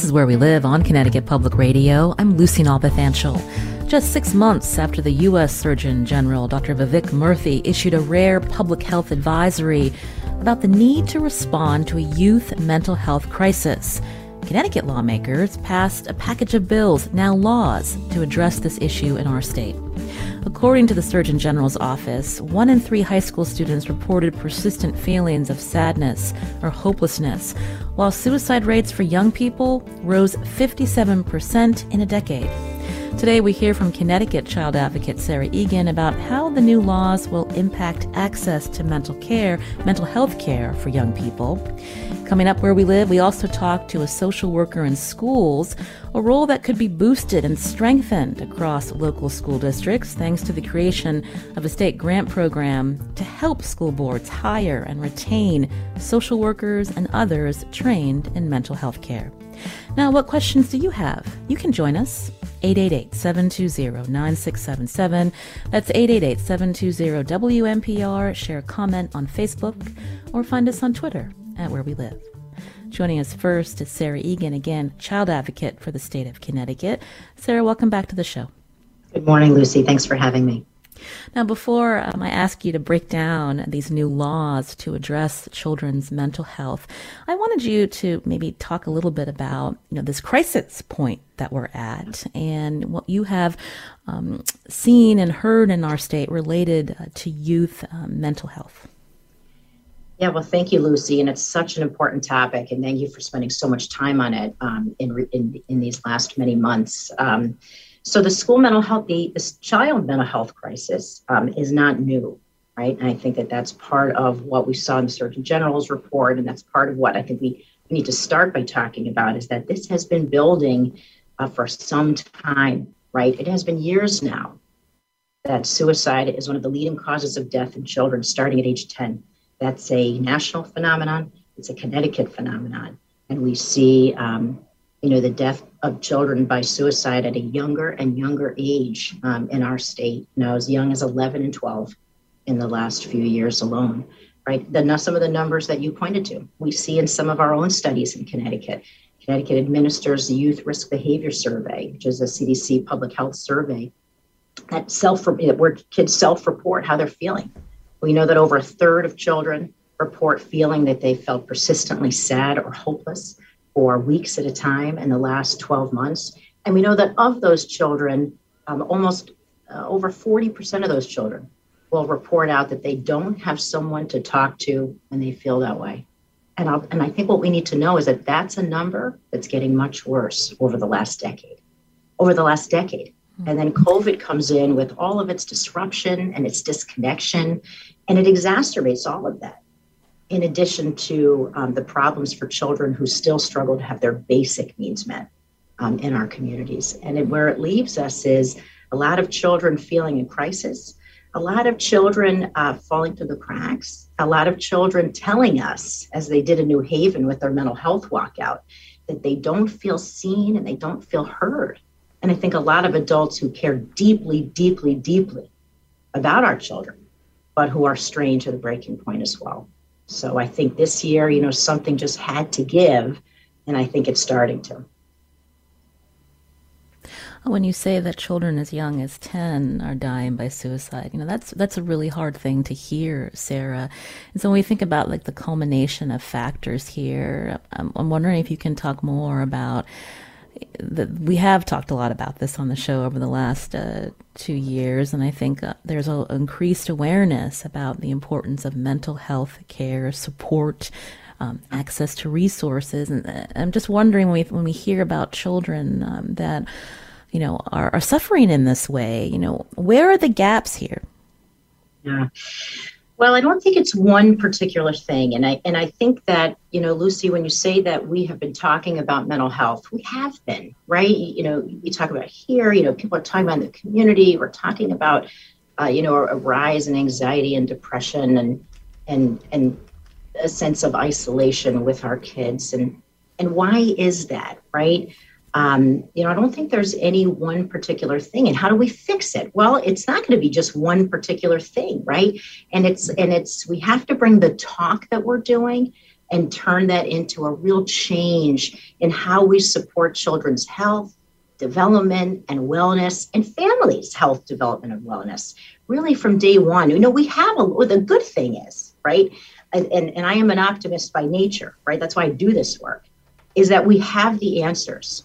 This is Where We Live on Connecticut Public Radio. I'm Lucy Nalpathanchil. Just six months after the U.S. Surgeon General, Dr. Vivek Murthy, issued a rare public health advisory about the need to respond to a youth mental health crisis. Connecticut lawmakers passed a package of bills, now laws, to address this issue in our state. According to the Surgeon General's office, one in three high school students reported persistent feelings of sadness or hopelessness, while suicide rates for young people rose 57% in a decade. Today, we hear from Connecticut child advocate Sarah Eagan about how the new laws will impact access to mental care, mental health care for young people. Coming up where we live, we also talk to a social worker in schools, a role that could be boosted and strengthened across local school districts thanks to the creation of a state grant program to help school boards hire and retain social workers and others trained in mental health care. Now, what questions do you have? You can join us 888 720 9677. That's 888 720 WNPR. Share a comment on Facebook or find us on Twitter at Where We Live. Joining us first is Sarah Eagan, again, child advocate for the state of Connecticut. Sarah, welcome back to the show. Good morning, Lucy. Thanks for having me. Now, before um, I ask you to break down these new laws to address children's mental health, I wanted you to maybe talk a little bit about you know this crisis point that we're at and what you have um, seen and heard in our state related uh, to youth um, mental health. Yeah, well, thank you, Lucy, and it's such an important topic, and thank you for spending so much time on it um, in, in in these last many months. Um, so the school mental health, the, the child mental health crisis um, is not new, right? And I think that that's part of what we saw in the Surgeon General's report, and that's part of what I think we, need to start by talking about is that this has been building uh, for some time, right? It has been years now that suicide is one of the leading causes of death in children starting at age 10. That's a national phenomenon. It's a Connecticut phenomenon. And we see um, you know, the death of children by suicide at a younger and younger age um, in our state, know, as young as 11 and 12 in the last few years alone, right? The, some of the numbers that you pointed to, we see in some of our own studies in Connecticut. Connecticut administers the Youth Risk Behavior Survey, which is a CDC public health survey that self where kids self-report how they're feeling. We know that over a third of children report feeling that they felt persistently sad or hopeless for weeks at a time in the last 12 months. And we know that of those children, um, almost uh, over 40% of those children will report out that they don't have someone to talk to when they feel that way. And, I'll, and I think what we need to know is that that's a number that's getting much worse over the last decade. Over the last decade. And then COVID comes in with all of its disruption and its disconnection, and it exacerbates all of that in addition to um, the problems for children who still struggle to have their basic needs met um, in our communities. And it, where it leaves us is a lot of children feeling in crisis, a lot of children uh, falling through the cracks, a lot of children telling us, as they did in New Haven with their mental health walkout, that they don't feel seen and they don't feel heard. And I think a lot of adults who care deeply, deeply, deeply about our children, but who are strained to the breaking point as well. So I think this year, you know, something just had to give, and I think it's starting to. When you say that children as young as 10 are dying by suicide, you know, that's that's a really hard thing to hear, Sarah. And so when we think about like the culmination of factors here, I'm, I'm wondering if you can talk more about the, we have talked a lot about this on the show over the last uh, two years, and I think uh, there's an increased awareness about the importance of mental health care, support, um, access to resources. And uh, I'm just wondering when we, when we hear about children um, that, you know, are, are suffering in this way, you know, where are the gaps here? Yeah. Well, I don't think it's one particular thing, and I and I think that you know, Lucy, when you say that we have been talking about mental health, we have been, right? You know, we talk about here. You know, people are talking about in the community. We're talking about, uh, you know, a rise in anxiety and depression, and and and a sense of isolation with our kids, and and why is that, right? Um, you know, I don't think there's any one particular thing. And how do we fix it? Well, it's not going to be just one particular thing, right? And it's and it's we have to bring the talk that we're doing and turn that into a real change in how we support children's health, development, and wellness, and families' health, development, and wellness. Really, from day one, you know, we have a. The good thing is, right, and, and, and I am an optimist by nature, right? That's why I do this work. Is that we have the answers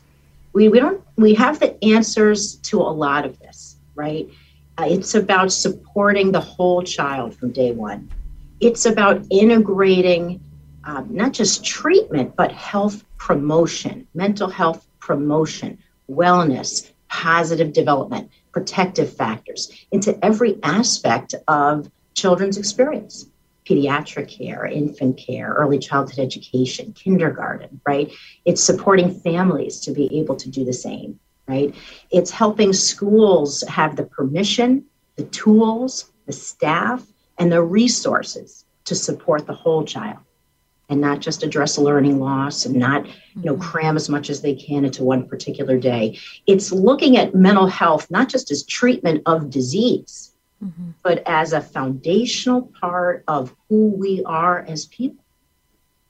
we, we don't we have the answers to a lot of this right? Uh, it's about supporting the whole child from day one. It's about integrating um, not just treatment but health promotion mental health promotion wellness positive development protective factors into every aspect of children's experience pediatric care, infant care, early childhood education, kindergarten, right? It's supporting families to be able to do the same, right? It's helping schools have the permission, the tools, the staff, and the resources to support the whole child and not just address learning loss and not you know mm-hmm. cram as much as they can into one particular day it's looking at mental health not just as treatment of disease mm-hmm. but as a foundational part of who we are as people,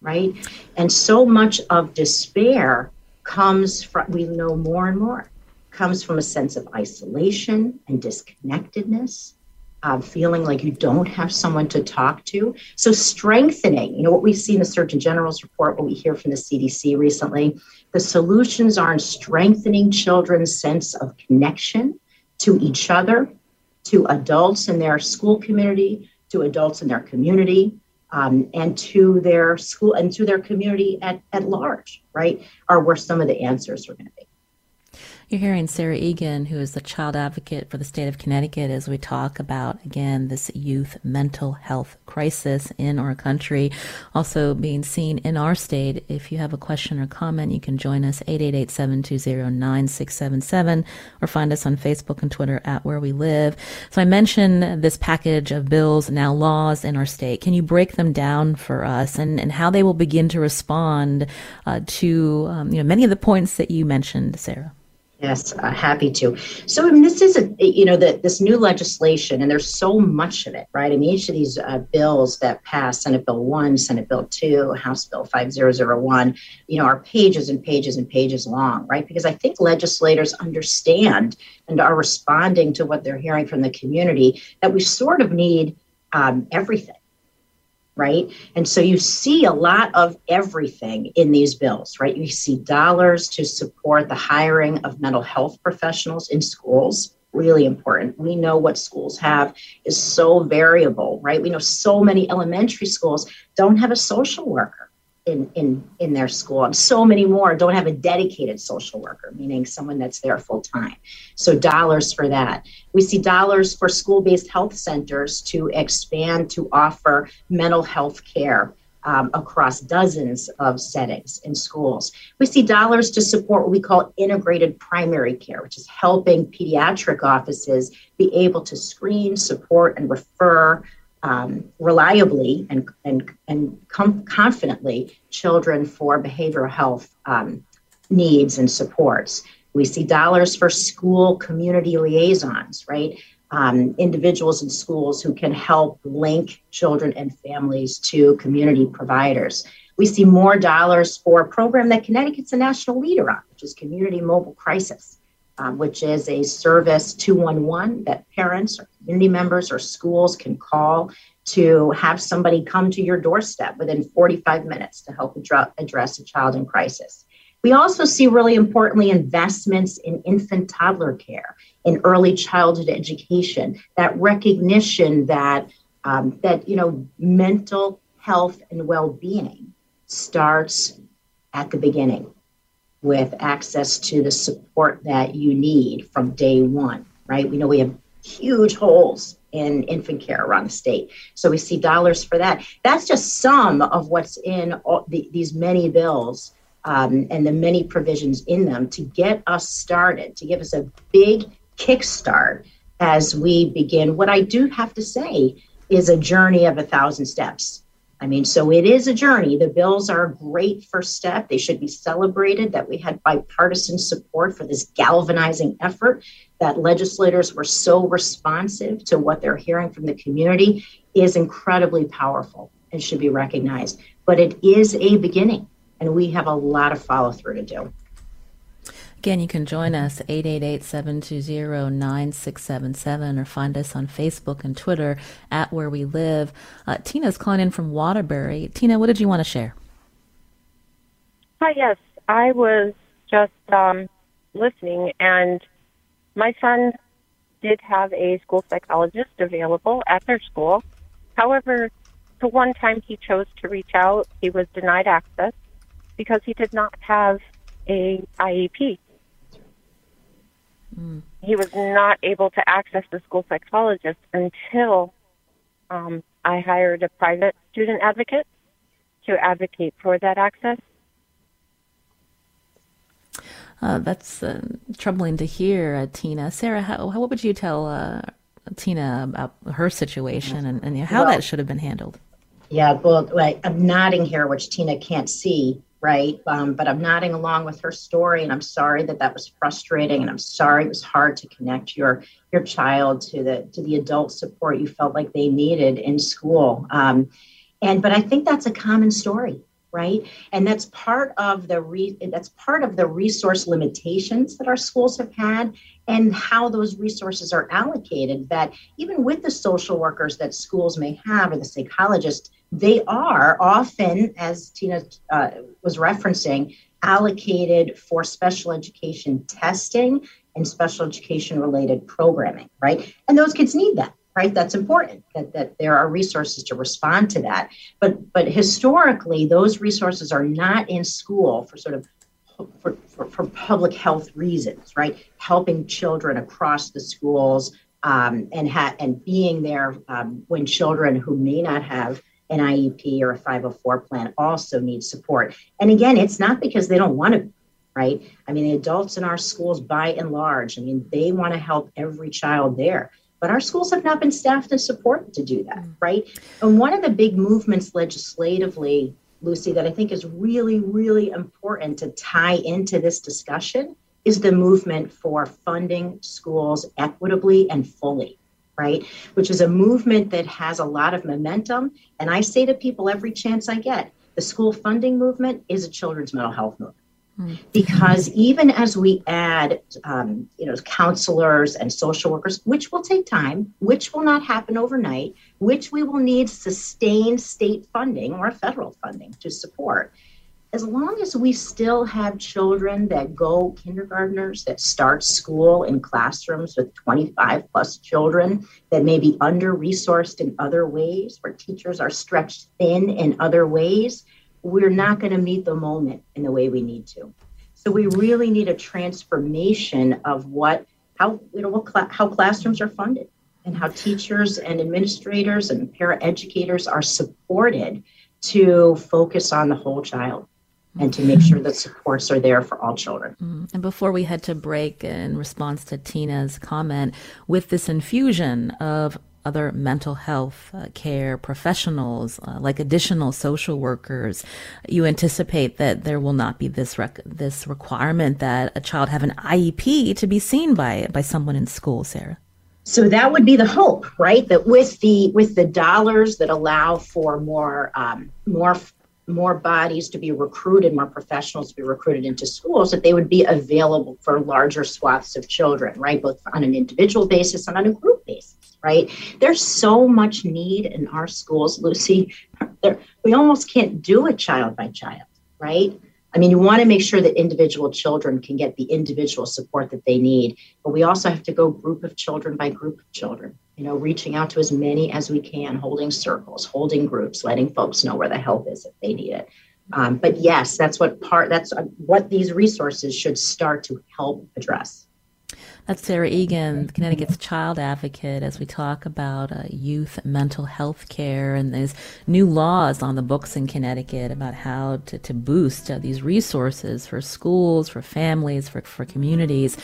right? And so much of despair comes from, we know more and more, comes from a sense of isolation and disconnectedness. Uh, feeling like you don't have someone to talk to. So, strengthening, you know, what we see in the Surgeon General's report, what we hear from the CDC recently, the solutions are in strengthening children's sense of connection to each other to adults in their school community, to adults in their community, um, and to their school and to their community at, at large, right? Are where some of the answers are going to be. You're hearing Sarah Eagan, who is the child advocate for the state of Connecticut, as we talk about, again, this youth mental health crisis in our country, also being seen in our state. If you have a question or comment, you can join us 888-720-9677 or find us on Facebook and Twitter at Where We Live. So I mentioned this package of bills, now laws in our state. Can you break them down for us and, and how they will begin to respond uh, to um, you know many of the points that you mentioned, Sarah? Yes, uh, happy to. So, I mean, this is a you know that this new legislation, and there's so much of it, right? I mean, each of these uh, bills that pass, Senate Bill One, Senate Bill Two, House Bill Five Zero Zero One, you know, are pages and pages and pages long, right? Because I think legislators understand and are responding to what they're hearing from the community that we sort of need um, everything right? And so you see a lot of everything in these bills, right? You see dollars to support the hiring of mental health professionals in schools. Really important. We know what schools have is so variable, right? We know so many elementary schools don't have a social worker in in in their school. And so many more don't have a dedicated social worker meaning someone that's there full time so dollars for that. We see dollars for school-based health centers to expand to offer mental health care um, across dozens of settings in schools. We see dollars to support what we call integrated primary care, which is helping pediatric offices be able to screen, support, and refer um, reliably and, and, and com- confidently children for behavioral health um, needs and supports. We see dollars for school community liaisons, right? Um, individuals in schools who can help link children and families to community providers. We see more dollars for a program that Connecticut's a national leader on, which is Community Mobile Crisis um, which is a service 211 that parents or community members or schools can call to have somebody come to your doorstep within 45 minutes to help address a child in crisis. We also see really importantly investments in infant toddler care, in early childhood education, that recognition that um, that you know mental health and well-being starts at the beginning with access to the support that you need from day one, right? We know we have huge holes in infant care around the state. So we see dollars for that. That's just some of what's in all the, these many bills um, and the many provisions in them to get us started, to give us a big kickstart as we begin. What I do have to say is a journey of a thousand steps. I mean, so it is a journey. The bills are a great first step. They should be celebrated that we had bipartisan support for this galvanizing effort, that legislators were so responsive to what they're hearing from the community is incredibly powerful and should be recognized. But it is a beginning, and we have a lot of follow through to do. Again, you can join us 888-720-9677 or find us on Facebook and Twitter at Where We Live. Uh, Tina's calling in from Waterbury. Tina, what did you want to share? Hi, yes. I was just um, listening, and my son did have a school psychologist available at their school. However, the one time he chose to reach out, he was denied access because he did not have a IEP. Mm. He was not able to access the school psychologist until um, I hired a private student advocate to advocate for that access. Uh, that's uh, troubling to hear, uh, Tina. Sarah, how, how, what would you tell uh, Tina about her situation and, and how well, that should have been handled? Yeah, well, I'm nodding here, which Tina can't see, right? Um, but I'm nodding along with her story, and I'm sorry that that was frustrating, and I'm sorry it was hard to connect your your child to the to the adult support you felt like they needed in school. Um, and but I think that's a common story, right? And that's part of the re- that's part of the resource limitations that our schools have had, and how those resources are allocated. That even with the social workers that schools may have or the psychologists they are often, as Tina uh, was referencing, allocated for special education testing and special education related programming, right? And those kids need that, right? That's important that, that there are resources to respond to that. But but historically, those resources are not in school for sort of for, for, for public health reasons, right? Helping children across the schools um, and ha- and being there um, when children who may not have an IEP or a 504 plan also needs support. And again, it's not because they don't want to, right? I mean, the adults in our schools, by and large, I mean, they want to help every child there. But our schools have not been staffed and supported to do that, mm. right? And one of the big movements legislatively, Lucy, that I think is really, really important to tie into this discussion is the movement for funding schools equitably and fully right? Which is a movement that has a lot of momentum. And I say to people every chance I get, the school funding movement is a children's mental health movement. Hmm. Because even as we add, um, you know, counselors and social workers, which will take time, which will not happen overnight, which we will need sustained state funding or federal funding to support, as long as we still have children that go kindergartners that start school in classrooms with 25 plus children that may be under resourced in other ways, where teachers are stretched thin in other ways, we're not going to meet the moment in the way we need to. So we really need a transformation of what how you know what cl- how classrooms are funded and how teachers and administrators and paraeducators are supported to focus on the whole child and to make sure that supports are there for all children. Mm-hmm. And before we head to break, in response to Tina's comment, with this infusion of other mental health uh, care professionals, uh, like additional social workers, you anticipate that there will not be this rec- this requirement that a child have an IEP to be seen by by someone in school, Sarah. So that would be the hope, right? That with the with the dollars that allow for more um, more more bodies to be recruited, more professionals to be recruited into schools, that they would be available for larger swaths of children, right? Both on an individual basis and on a group basis, right? There's so much need in our schools, Lucy. There, we almost can't do it child by child, right? I mean, you want to make sure that individual children can get the individual support that they need, but we also have to go group of children by group of children you know, reaching out to as many as we can, holding circles, holding groups, letting folks know where the help is if they need it. Um, but yes, that's what part, that's what these resources should start to help address. That's Sarah Eagan, Connecticut's child advocate, as we talk about uh, youth mental health care and there's new laws on the books in Connecticut about how to, to boost uh, these resources for schools, for families, for, for communities.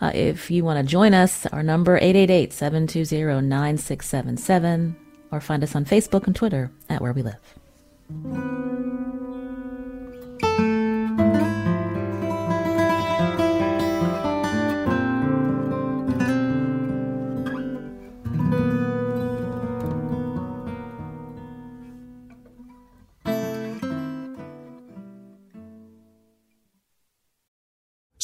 Uh, if you want to join us, our number 888-720-9677 or find us on Facebook and Twitter at Where We Live.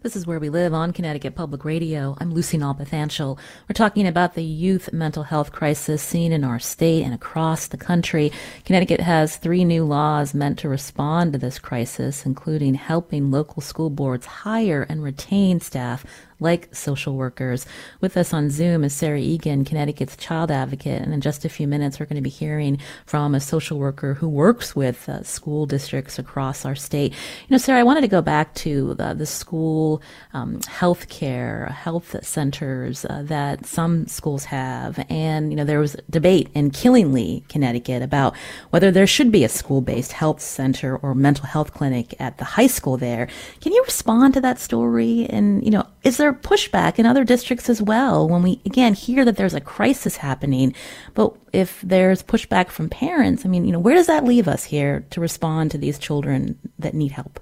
This is Where We Live on Connecticut Public Radio. I'm Lucy Nalpathanchil. We're talking about the youth mental health crisis seen in our state and across the country. Connecticut has three new laws meant to respond to this crisis, including helping local school boards hire and retain staff like social workers. With us on Zoom is Sarah Eagan, Connecticut's child advocate. And in just a few minutes, we're going to be hearing from a social worker who works with uh, school districts across our state. You know, Sarah, I wanted to go back to the, the school um, health care, health centers uh, that some schools have. And, you know, there was debate in Killingly, Connecticut about whether there should be a school based health center or mental health clinic at the high school there. Can you respond to that story? And, you know, is there pushback in other districts as well when we again hear that there's a crisis happening. But if there's pushback from parents i mean you know where does that leave us here to respond to these children that need help?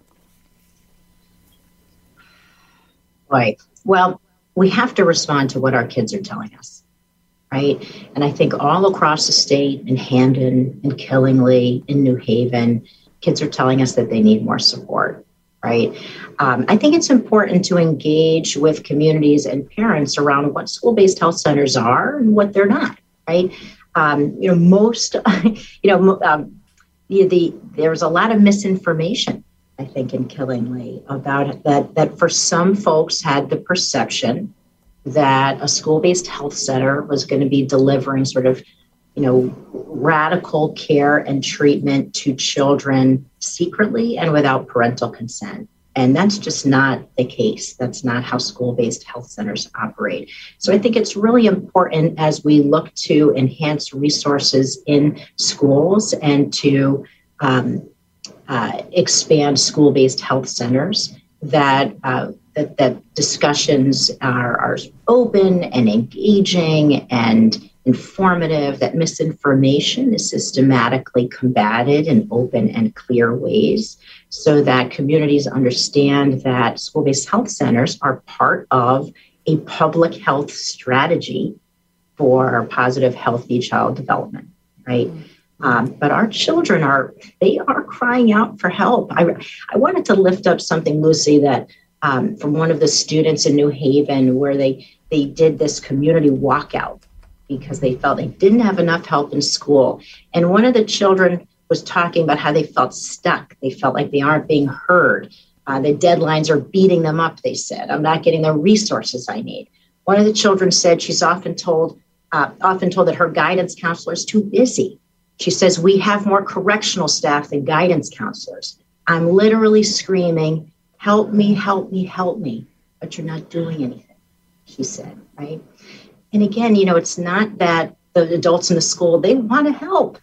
Right. Well we have to respond to what our kids are telling us right? And i think all across the state in Hamden in killingly in new haven kids are telling us that they need more support right? Um, I think it's important to engage with communities and parents around what school based health centers are and what they're not, right? Um, you know, most, you know, um, the, the there's a lot of misinformation, I think, in Killingly about that, that for some folks had the perception that a school based health center was going to be delivering sort of you know, radical care and treatment to children secretly and without parental consent. And that's just not the case. That's not how school based health centers operate. So I think it's really important as we look to enhance resources in schools and to um, uh, expand school based health centers that. Uh, that, that discussions are, are open and engaging and informative, that misinformation is systematically combated in open and clear ways so that communities understand that school based health centers are part of a public health strategy for positive, healthy child development, right? Um, but our children are they are crying out for help. I, I wanted to lift up something, Lucy, that um, from one of the students in New Haven, where they they did this community walkout because they felt they didn't have enough help in school. And one of the children was talking about how they felt stuck. They felt like they aren't being heard. Uh, the deadlines are beating them up, they said. I'm not getting the resources I need. One of the children said she's often told, uh, often told that her guidance counselor is too busy. She says, We have more correctional staff than guidance counselors. I'm literally screaming, Help me, help me, help me. But you're not doing anything, she said, right? And again, you know, it's not that the adults in the school, they want to help,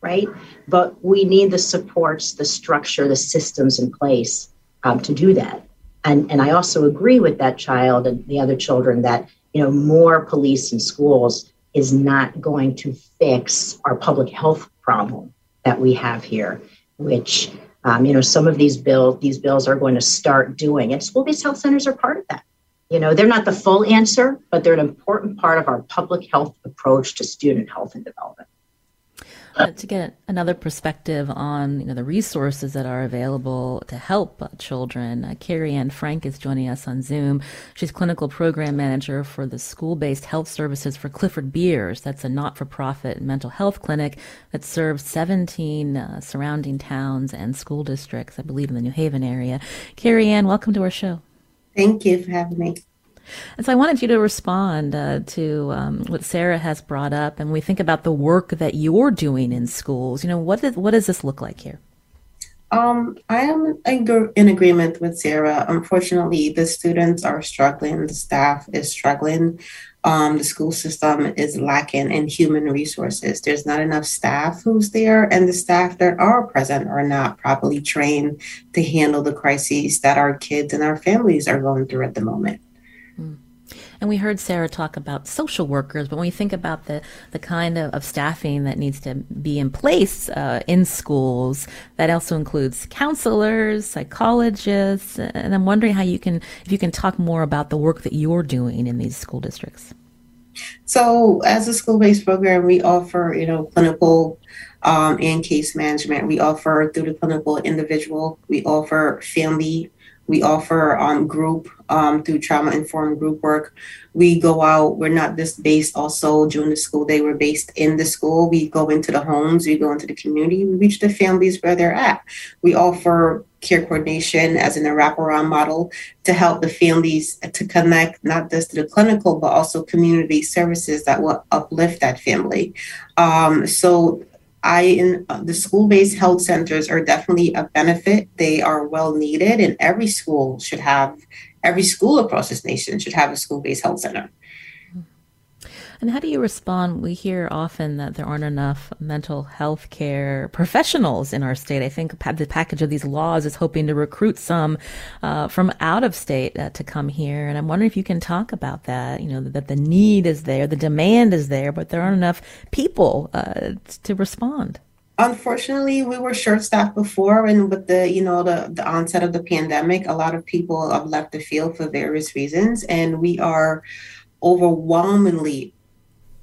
right? But we need the supports, the structure, the systems in place um, to do that. And, and I also agree with that child and the other children that, you know, more police in schools is not going to fix our public health problem that we have here, which um, you know some of these bills these bills are going to start doing, and school-based health centers are part of that. You know, they're not the full answer, but they're an important part of our public health approach to student health and development. Uh, to get another perspective on you know the resources that are available to help uh, children, uh, Carrie Ann Frank is joining us on Zoom. She's clinical program manager for the school-based health services for Clifford Beers. That's a not-for-profit mental health clinic that serves 17 uh, surrounding towns and school districts, I believe, in the New Haven area. Carrie Ann, welcome to our show. Thank you for having me. And so I wanted you to respond uh, to um, what Sarah has brought up, and we think about the work that you're doing in schools. You know, what does what does this look like here? Um, I am in agreement with Sarah. Unfortunately, the students are struggling, the staff is struggling. Um, the school system is lacking in human resources. There's not enough staff who's there, and the staff that are present are not properly trained to handle the crises that our kids and our families are going through at the moment. And we heard Sarah talk about social workers, but when we think about the, the kind of, of staffing that needs to be in place uh, in schools, that also includes counselors, psychologists, and I'm wondering how you can, if you can talk more about the work that you're doing in these school districts. So, as a school-based program, we offer, you know, clinical um, and case management. We offer through the clinical individual. We offer family we offer um, group um, through trauma informed group work. We go out, we're not just based also during the school day, we're based in the school. We go into the homes, we go into the community, we reach the families where they're at. We offer care coordination as in a wraparound model to help the families to connect not just to the clinical, but also community services that will uplift that family. Um, so I in uh, the school-based health centers are definitely a benefit. They are well needed, and every school should have every school across this nation should have a school-based health center. And how do you respond? We hear often that there aren't enough mental health care professionals in our state. I think the package of these laws is hoping to recruit some uh, from out of state uh, to come here. And I'm wondering if you can talk about that. You know, that the need is there, the demand is there, but there aren't enough people uh, to respond. Unfortunately, we were short staffed before, and with the you know the the onset of the pandemic, a lot of people have left the field for various reasons, and we are overwhelmingly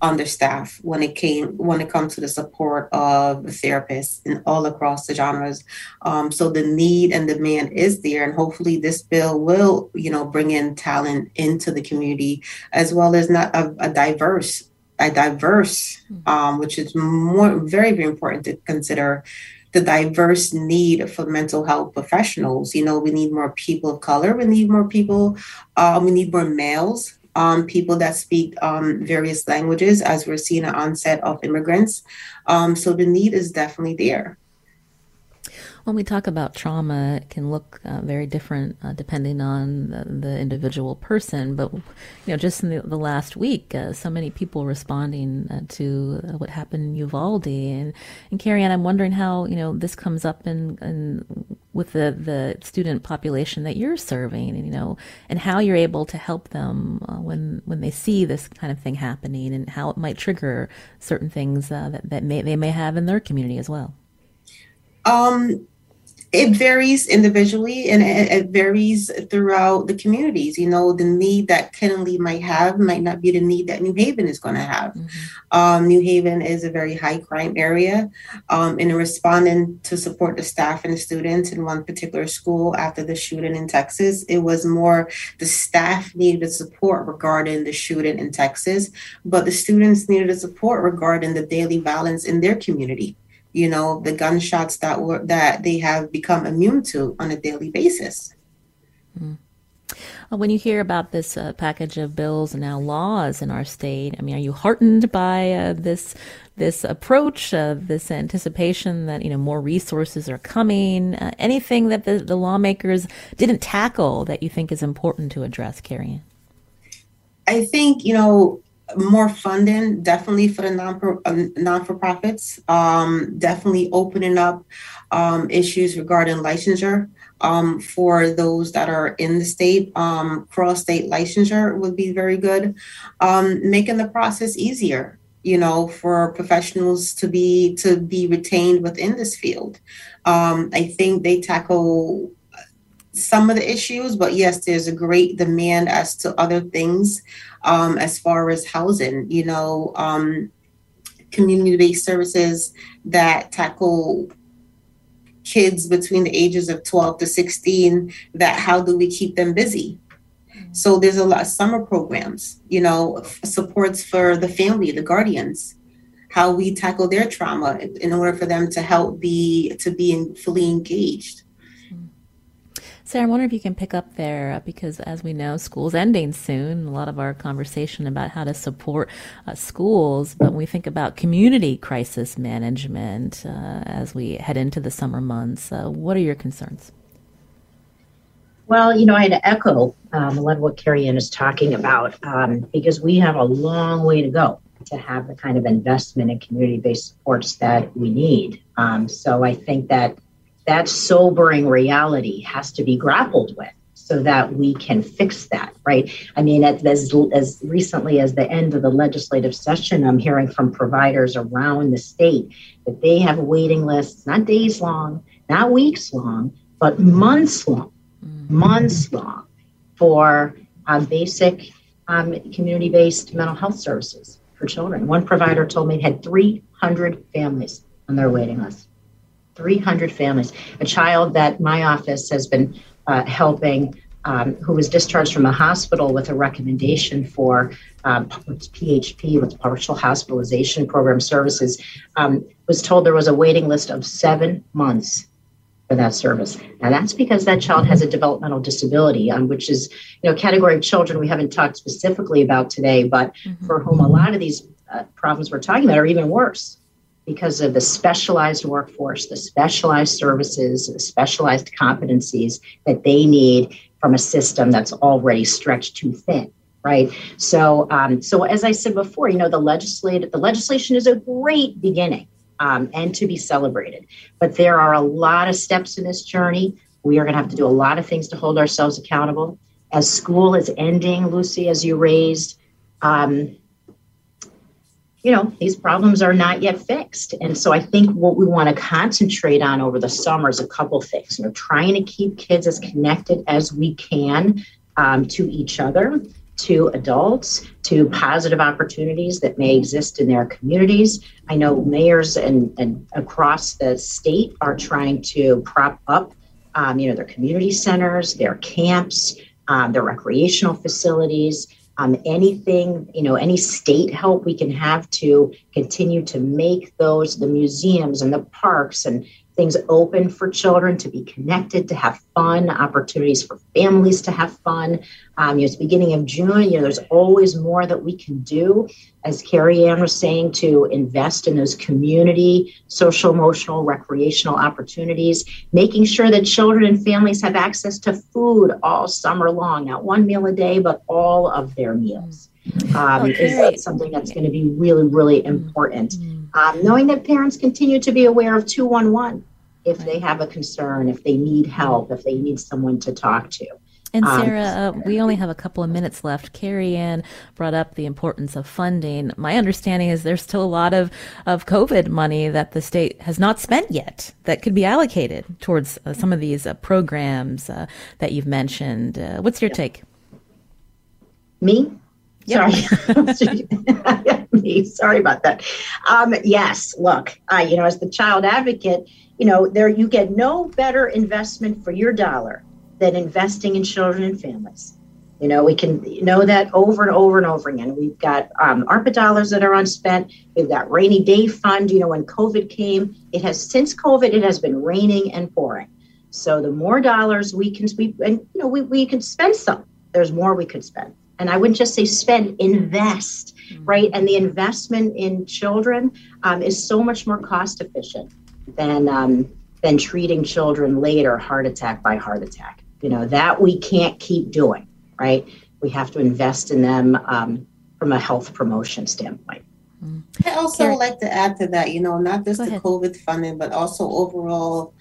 understaffed when it came when it comes to the support of therapists and all across the genres. Um, so the need and demand is there, and hopefully this bill will you know bring in talent into the community as well as not a, a diverse a diverse hmm. um, which is more very very important to consider the diverse need for mental health professionals. You know, we need more people of color. We need more people. Uh, we need more males um, people that speak um, various languages as we're seeing an onset of immigrants. Um, so the need is definitely there. When we talk about trauma, it can look uh, very different uh, depending on the, the, individual person. But you know, just in the, the last week, uh, so many people responding uh, to uh, what happened in Uvalde, and and Carrie Ann, I'm wondering how you know this comes up in, in with the the student population that you're serving, and you know, and how you're able to help them uh, when when they see this kind of thing happening, and how it might trigger certain things that that may, they may have in their community as well. Um, it varies individually and it, varies throughout the communities. You know, the need that Kennedy might have might not be the need that New Haven is going to have. Mm-hmm. Um, New Haven is a very high crime area. Um, and in responding to support the staff and the students in one particular school after the shooting in Texas, it was more the staff needed support regarding the shooting in Texas, but the students needed support regarding the daily violence in their community you know the gunshots that were that they have become immune to on a daily basis mm. when you hear about this uh, package of bills and now laws in our state, I mean, are you heartened by uh, this this approach, uh, this anticipation that you know more resources are coming? Uh, anything that the, the lawmakers didn't tackle that you think is important to address, Carrie? I think you know more funding definitely for the non uh, non for profits. Um, definitely opening up um, issues regarding licensure um, for those that are in the state. Um, cross state licensure would be very good. Um, making the process easier, you know, for professionals to be to be retained within this field. Um, I think they tackle some of the issues, but yes, there's a great demand as to other things um, as far as housing. You know, um, community-based services that tackle kids between the ages of 12 to 16 that how do we keep them busy so there's a lot of summer programs you know supports for the family the guardians how we tackle their trauma in order for them to help be to be fully engaged Sarah, I wonder if you can pick up there uh, because, as we know, school's ending soon. A lot of our conversation about how to support uh, schools, but when we think about community crisis management uh, as we head into the summer months, uh, what are your concerns? Well, you know, I had to echo um, a lot of what Carrie Ann is talking about um, because we have a long way to go to have the kind of investment in community based supports that we need. Um, so I think that that sobering reality has to be grappled with so that we can fix that, right? I mean, as, as recently as the end of the legislative session, I'm hearing from providers around the state that they have waiting lists, not days long, not weeks long, but months long, mm-hmm. months long for uh, basic um, community based mental health services for children. One provider told me it had 300 families on their waiting list. 300 families. A child that my office has been uh, helping um, who was discharged from a hospital with a recommendation for um, PHP, with partial hospitalization program services, um, was told there was a waiting list of seven months for that service. Now that's because that child has a developmental disability, um, which is you know category of children we haven't talked specifically about today, but mm-hmm. for whom a lot of these uh, problems we're talking about are even worse because of the specialized workforce, the specialized services, the specialized competencies that they need from a system that's already stretched too thin right? So um, so as i said before you know the legislative the legislation is a great beginning um, and to be celebrated. But there are a lot of steps in this journey. We are going to have to do a lot of things to hold ourselves accountable. As school is ending lucy as you raised um, you know, these problems are not yet fixed. And so I think what we want to concentrate on over the summer is a couple things. You know, trying to keep kids as connected as we can um, to each other, to adults, to positive opportunities that may exist in their communities. I know mayors and, and across the state are trying to prop up, um, you know, their community centers, their camps, um, their recreational facilities um, anything, you know, any state help we can have to continue to make those, the museums and the parks and things open for children to be connected, to have fun, opportunities for families to have fun. Um, you know, it's beginning of June. You know, there's always more that we can do, as Carrie Ann was saying, to invest in those community, social, emotional, recreational opportunities, making sure that children and families have access to food all summer long, not one meal a day, but all of their meals. Um, okay. is something that's going to be really, really important. Mm-hmm um, knowing that parents continue to be aware of 211 if they have a concern, if they need help, if they need someone to talk to. And um, Sarah, um, uh, we only have a couple of minutes left. Carrie Ann brought up the importance of funding. My understanding is there's still a lot of, of COVID money that the state has not spent yet that could be allocated towards uh, some of these uh, programs uh, that you've mentioned. Uh, what's your take? Me? Yep. Sorry. Sorry about that. Um, yes, look, uh, you know, as the child advocate, you know, there you get no better investment for your dollar than investing in children and families. You know, we can know that over and over and over again. We've got um, ARPA dollars that are unspent. We've got rainy day fund. You know, when COVID came, it has since COVID, it has been raining and pouring. So the more dollars we can, we and you know, we, we can spend some. There's more we could spend and I wouldn't just say spend, invest, mm-hmm. right? And the investment in children um, is so much more cost efficient than um, than treating children later heart attack by heart attack. You know that we can't keep doing, right? We have to invest in them um, from a health promotion standpoint. I also Carrie. like to add to that, you know, not just Go the ahead. COVID funding, but also overall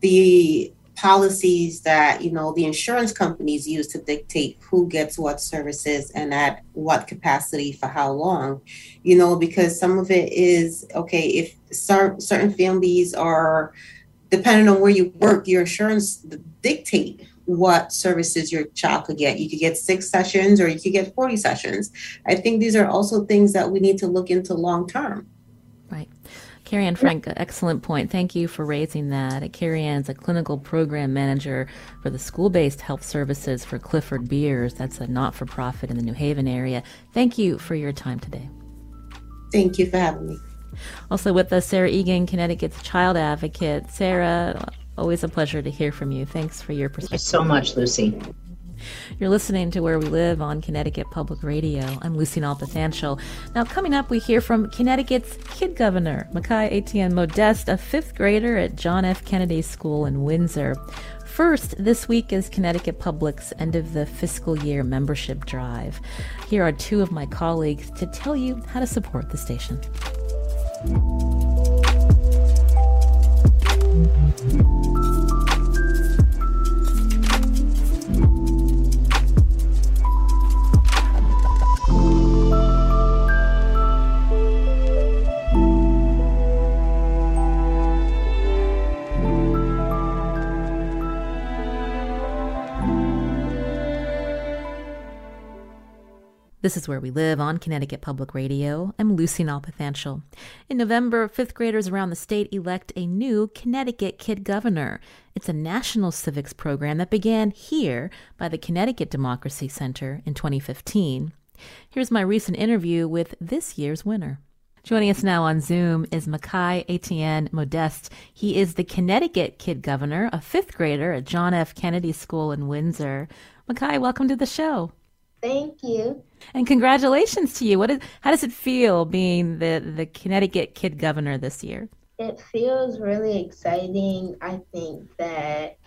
the policies that you know the insurance companies use to dictate who gets what services and at what capacity for how long you know because some of it is okay if certain families are depending on where you work your insurance dictate what services your child could get. You could get six sessions or you could get 40 sessions. I think these are also things that we need to look into long term Carrie Ann Frank, excellent point. Thank you for raising that. Carrie Ann's a clinical program manager for the school based health services for Clifford Beers. That's a not for profit in the New Haven area. Thank you for your time today. Thank you for having me. Also with us, Sarah Eagan, Connecticut's child advocate. Sarah, always a pleasure to hear from you. Thanks for your perspective. Thank you so much, Lucy. You're listening to Where We Live on Connecticut Public Radio. I'm Lucy Nalpathanchil. Now, coming up, we hear from Connecticut's kid governor, Makai Etienne Modeste, a fifth grader at John F. Kennedy School in Windsor. First, this week is Connecticut Public's end of the fiscal year membership drive. Here are two of my colleagues to tell you how to support the station. This is Where We Live on Connecticut Public Radio. I'm Lucy Nalpathanchil. In November, fifth graders around the state elect a new Connecticut Kid Governor. It's a national civics program that began here by the Connecticut Democracy Center in 2015. Here's my recent interview with this year's winner. Joining us now on Zoom is Makai Etienne Modeste. He is the Connecticut Kid Governor, a fifth grader at John F. Kennedy School in Windsor. Makai, welcome to the show. Thank you. And congratulations to you. What is how does it feel being the the Connecticut kid governor this year? It feels really exciting. I think that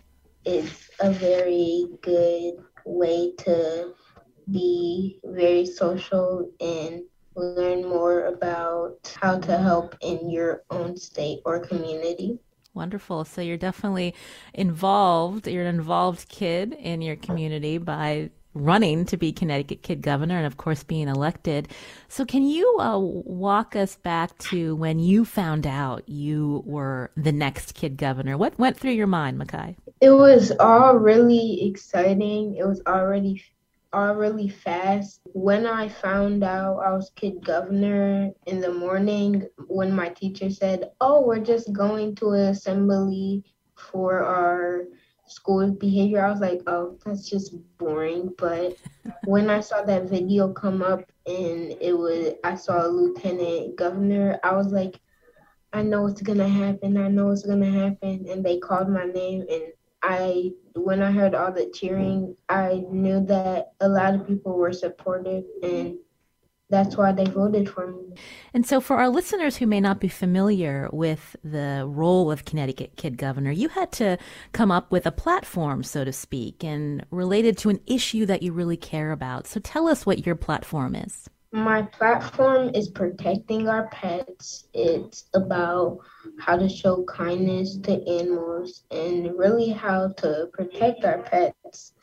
it's a very good way to be very social and learn more about how to help in your own state or community. Wonderful. So you're definitely involved. You're an involved kid in your community by running to be Connecticut Kid Governor and, of course, being elected. So, can you uh, walk us back to when you found out you were the next Kid Governor? What went through your mind, Makai? It was all really exciting. It was already all really fast. When I found out I was kid governor in the morning, when my teacher said, Oh, we're just going to an assembly for our school behavior, I was like, oh, that's just boring. But when I saw that video come up and it was, I saw a lieutenant governor, I was like, I know it's gonna happen. I know it's gonna happen. And they called my name, and I, when I heard all the cheering, I knew that a lot of people were supportive and that's why they voted for me. And so, for our listeners who may not be familiar with the role of Connecticut Kid Governor, you had to come up with a platform, so to speak, and related to an issue that you really care about. So, tell us what your platform is. My platform is protecting our pets. It's about how to show kindness to animals and really how to protect our pets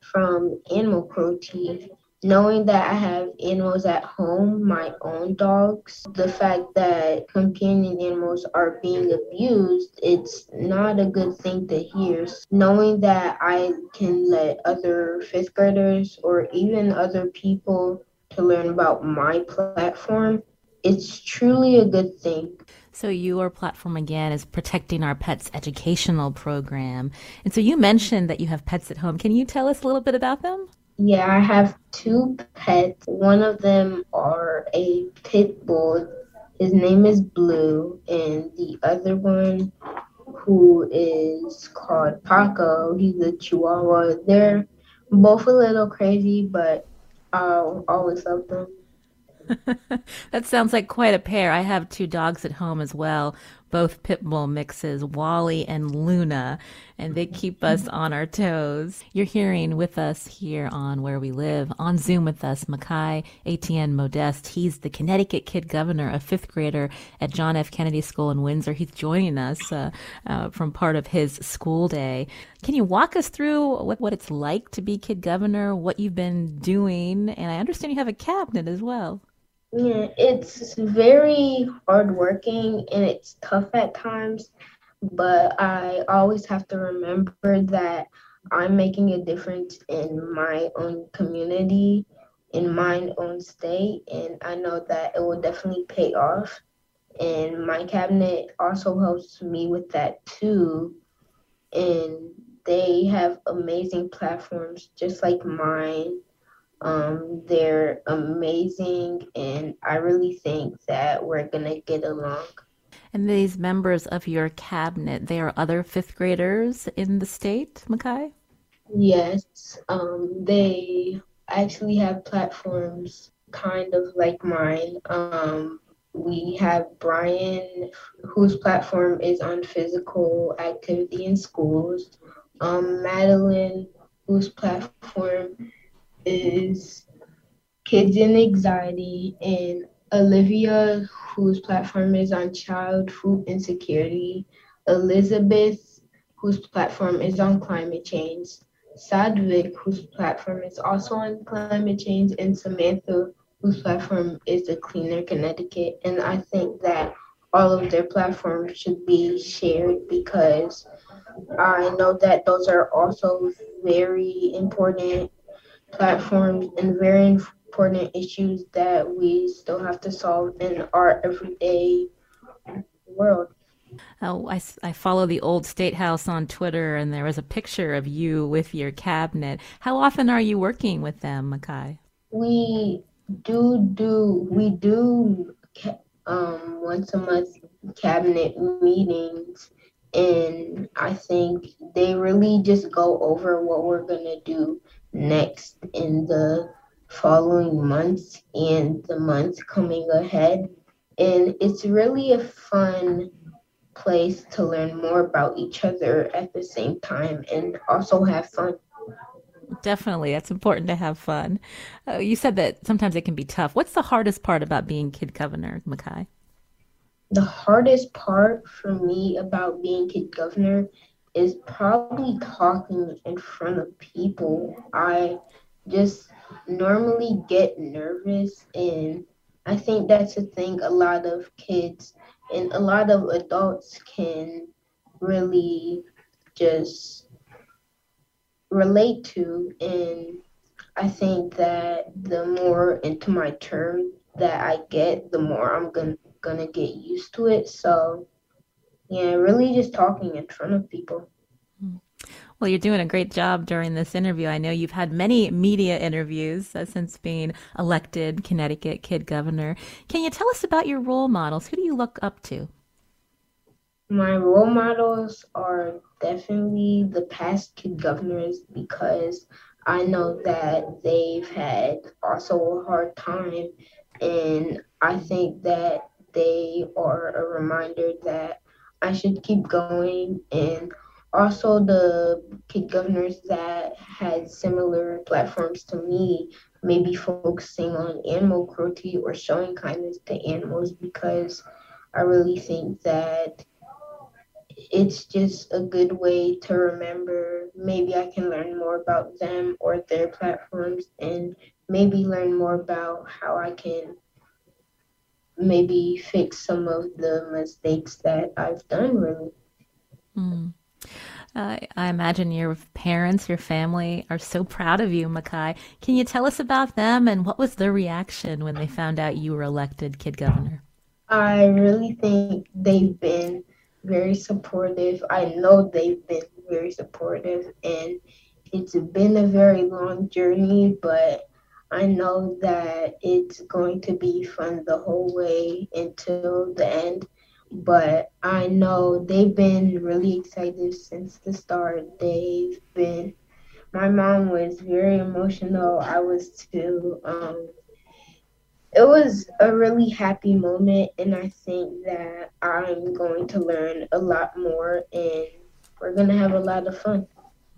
from animal cruelty knowing that I have animals at home, my own dogs, the fact that companion animals are being abused, it's not a good thing to hear. Knowing that I can let other fifth graders or even other people to learn about my platform, it's truly a good thing. So, your platform again is Protecting Our Pets educational program. And so, you mentioned that you have pets at home. Can you tell us a little bit about them? Yeah, I have two pets. One of them are a pit bull. His name is Blue, and the other one, who is called Paco, he's a Chihuahua. They're both a little crazy, but I'll always love them. that sounds like quite a pair. I have two dogs at home as well. Both pit bull mixes, Wally and Luna, and they keep us on our toes. You're hearing with us here on Where We Live, on Zoom with us, Makai Etienne Modeste. He's the Connecticut Kid Governor, a fifth grader at John F. Kennedy School in Windsor. He's joining us uh, uh, from part of his school day. Can you walk us through what, what it's like to be Kid Governor, what you've been doing? And I understand you have a cabinet as well. Yeah, it's very hardworking and it's tough at times, but I always have to remember that I'm making a difference in my own community, in my own state, and I know that it will definitely pay off. And my cabinet also helps me with that too. And they have amazing platforms just like mine um, they're amazing, and I really think that we're gonna get along. And these members of your cabinet, they are other fifth graders in the state, Makai? Yes, um, they actually have platforms kind of like mine. Um, we have Brian, whose platform is on physical activity in schools. Um, Madeline, whose platform is Kids in Anxiety, and Olivia, whose platform is on child food insecurity, Elizabeth, whose platform is on climate change, Sadvik, whose platform is also on climate change, and Samantha, whose platform is a cleaner Connecticut. And I think that all of their platforms should be shared because I know that those are also very important platforms and very important issues that we still have to solve in our everyday world. Oh, I, I follow the old State House on Twitter, and there was a picture of you with your cabinet. How often are you working with them, Makai? We do do we do um, once a month cabinet meetings, and I think they really just go over what we're gonna do next in the following months and the months coming ahead. And it's really a fun place to learn more about each other at the same time and also have fun. Definitely. That's important to have fun. Uh, you said that sometimes it can be tough. What's the hardest part about being kid governor, Makai? The hardest part for me about being kid governor is probably talking in front of people. I just normally get nervous, and I think that's a thing a lot of kids and a lot of adults can really just relate to. And I think that the more into my term that I get, the more I'm gonna gonna get used to it. So yeah, really just talking in front of people. Well, you're doing a great job during this interview. I know you've had many media interviews uh, since being elected Connecticut Kid Governor. Can you tell us about your role models? Who do you look up to? My role models are definitely the past kid governors because I know that they've had also a hard time. And I think that they are a reminder that I should keep going. And also the kid governors that had similar platforms to me maybe focusing on animal cruelty or showing kindness to animals because I really think that it's just a good way to remember maybe I can learn more about them or their platforms and maybe learn more about how I can maybe fix some of the mistakes that I've done really. Mm. Uh, I imagine your parents, your family are so proud of you, Makai. Can you tell us about them and what was their reaction when they found out you were elected kid governor? I really think they've been very supportive. I know they've been very supportive, and it's been a very long journey, but I know that it's going to be fun the whole way until the end but I know they've been really excited since the start. They've been, my mom was very emotional. I was too. Um, it was a really happy moment, and I think that I'm going to learn a lot more, and we're going to have a lot of fun.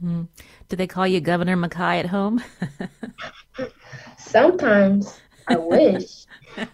Mm. Do they call you Governor Makai at home? Sometimes I wish.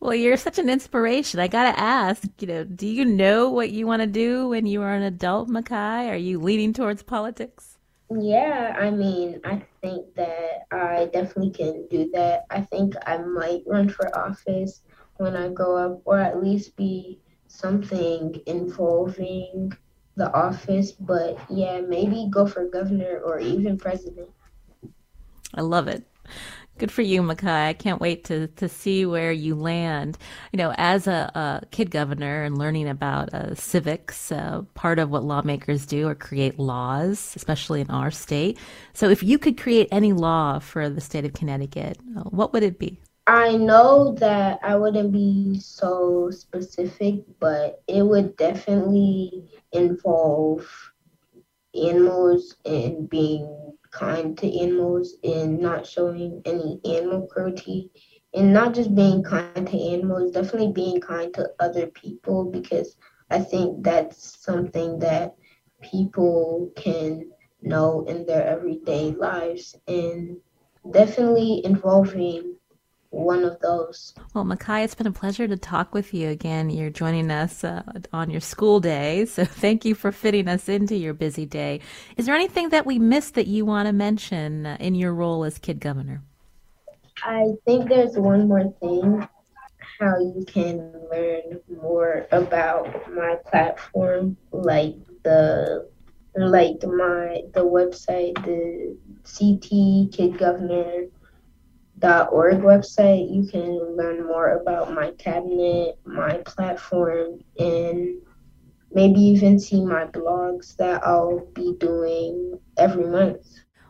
well, you're such an inspiration. I got to ask, you know, do you know what you want to do when you are an adult, Makai? Are you leaning towards politics? Yeah, I mean, I think that I definitely can do that. I think I might run for office when I grow up, or at least be something involving the office. But yeah, maybe go for governor or even president. I love it. Good for you, Makai. I can't wait to, to see where you land. You know, as a, a kid governor and learning about uh, civics, uh, part of what lawmakers do are create laws, especially in our state. So, if you could create any law for the state of Connecticut, uh, what would it be? I know that I wouldn't be so specific, but it would definitely involve animals and being kind to animals and not showing any animal cruelty. And not just being kind to animals, definitely being kind to other people because I think that's something that people can know in their everyday lives and definitely involving one of those. Well, Makai, it's been a pleasure to talk with you again. You're joining us uh, on your school day, so thank you for fitting us into your busy day. Is there anything that we missed that you want to mention uh, in your role as kid governor? I think there's one more thing how you can learn more about my platform, like the like my the website, the CT Kid Governor org website, you can learn more about my cabinet, my platform, and maybe even see my blogs that I'll be doing every month.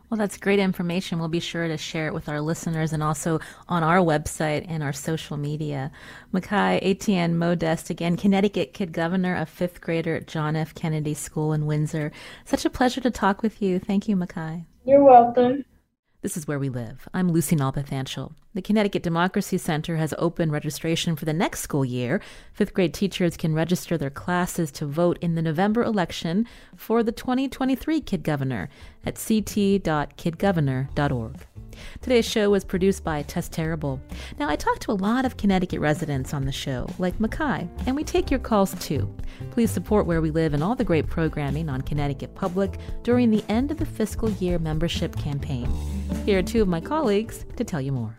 Well, that's great information. We'll be sure to share it with our listeners and also on our website and our social media. Makai Etienne Modeste, again, Connecticut Kid Governor, a fifth grader at John F. Kennedy School in Windsor. Such a pleasure to talk with you. Thank you, Makai. You're welcome. This is Where We Live. I'm Lucy Nalpathanchil. The Connecticut Democracy Center has opened registration for the next school year. Fifth grade teachers can register their classes to vote in the November election for the 2023 Kid Governor at ct.kidgovernor.org. Today's show was produced by Tess Terrible. Now, I talked to a lot of Connecticut residents on the show, like Makai, and we take your calls too. Please support Where We Live and all the great programming on Connecticut Public during the end of the fiscal year membership campaign. Here are two of my colleagues to tell you more.